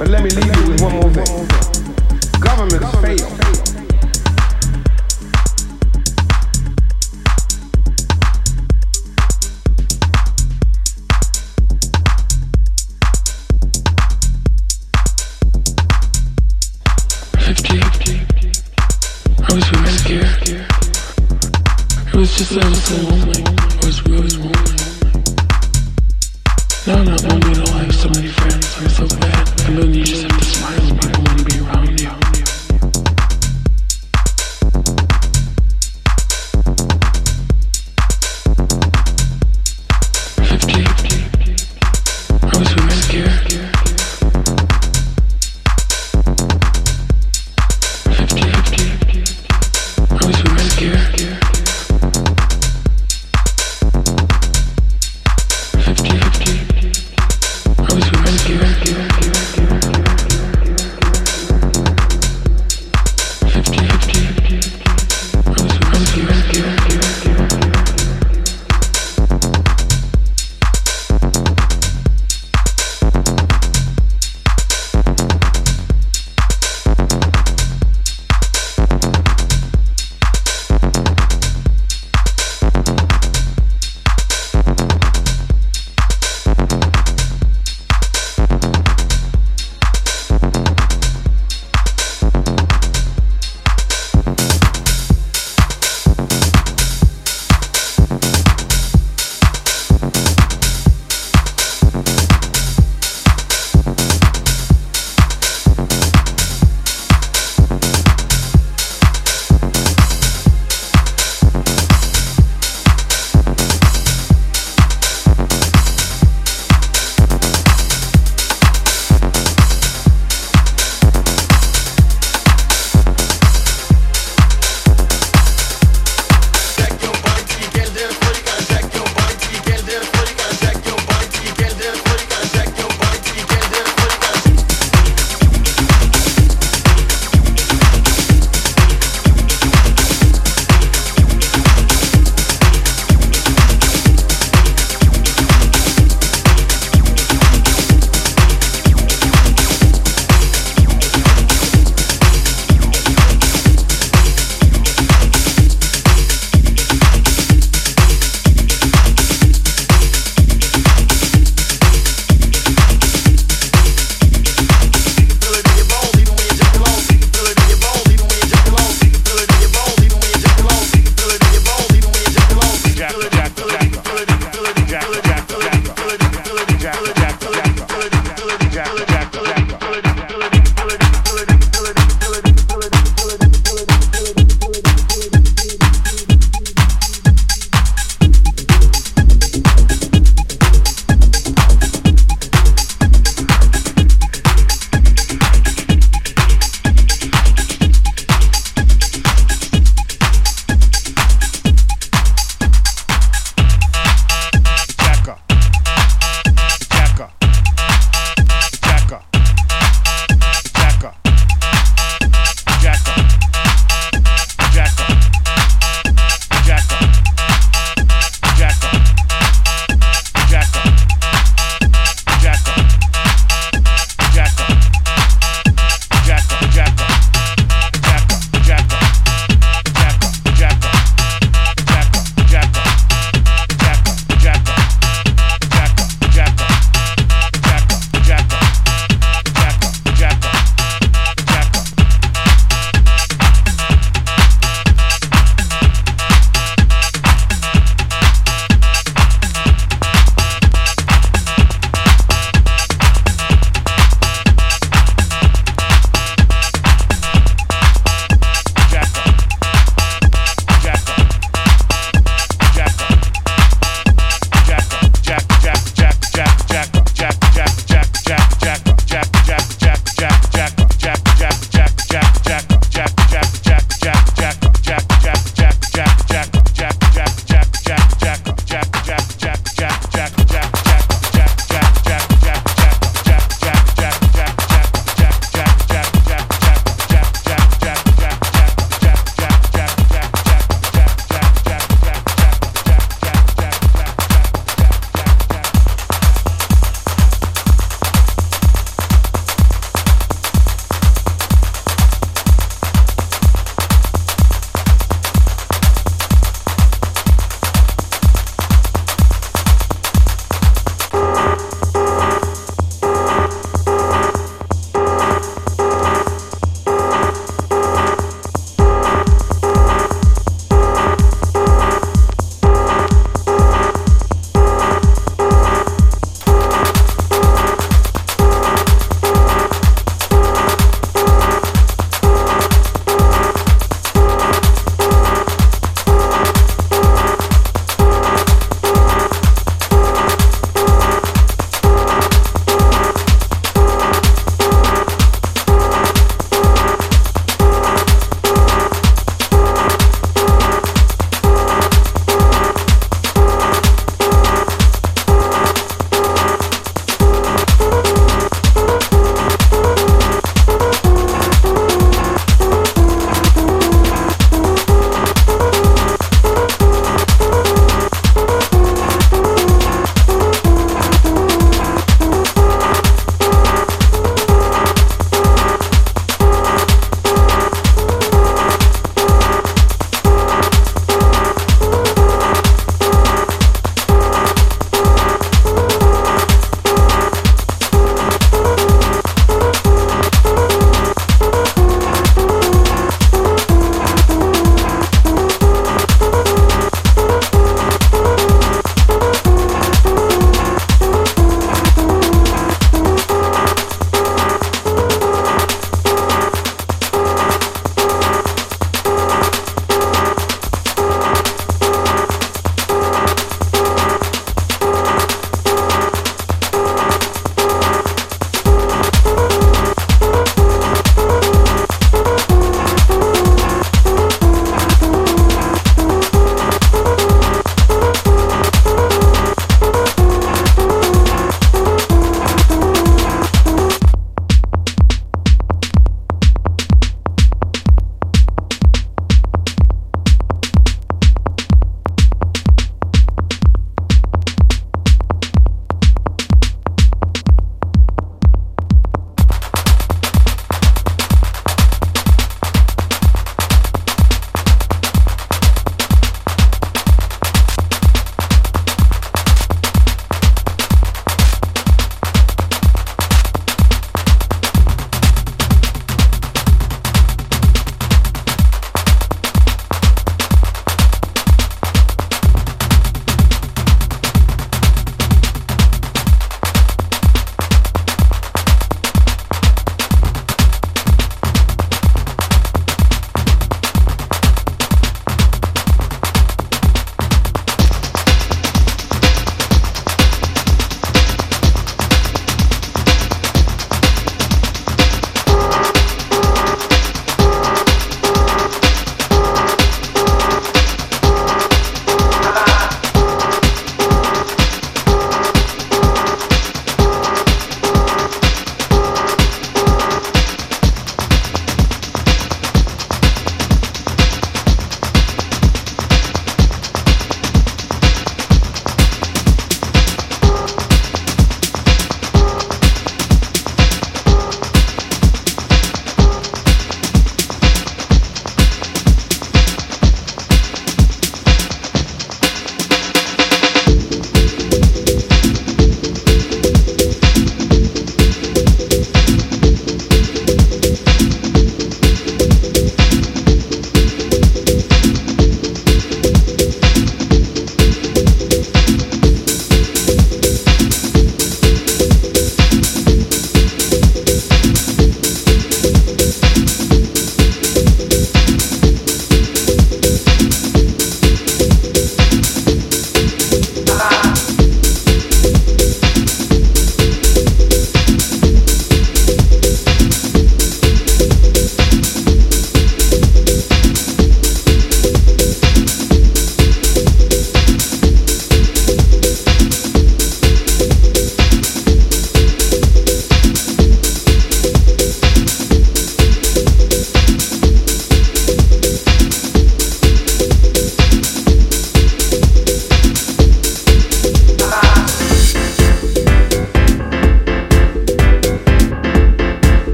But let me leave you with one more thing. Governments fail.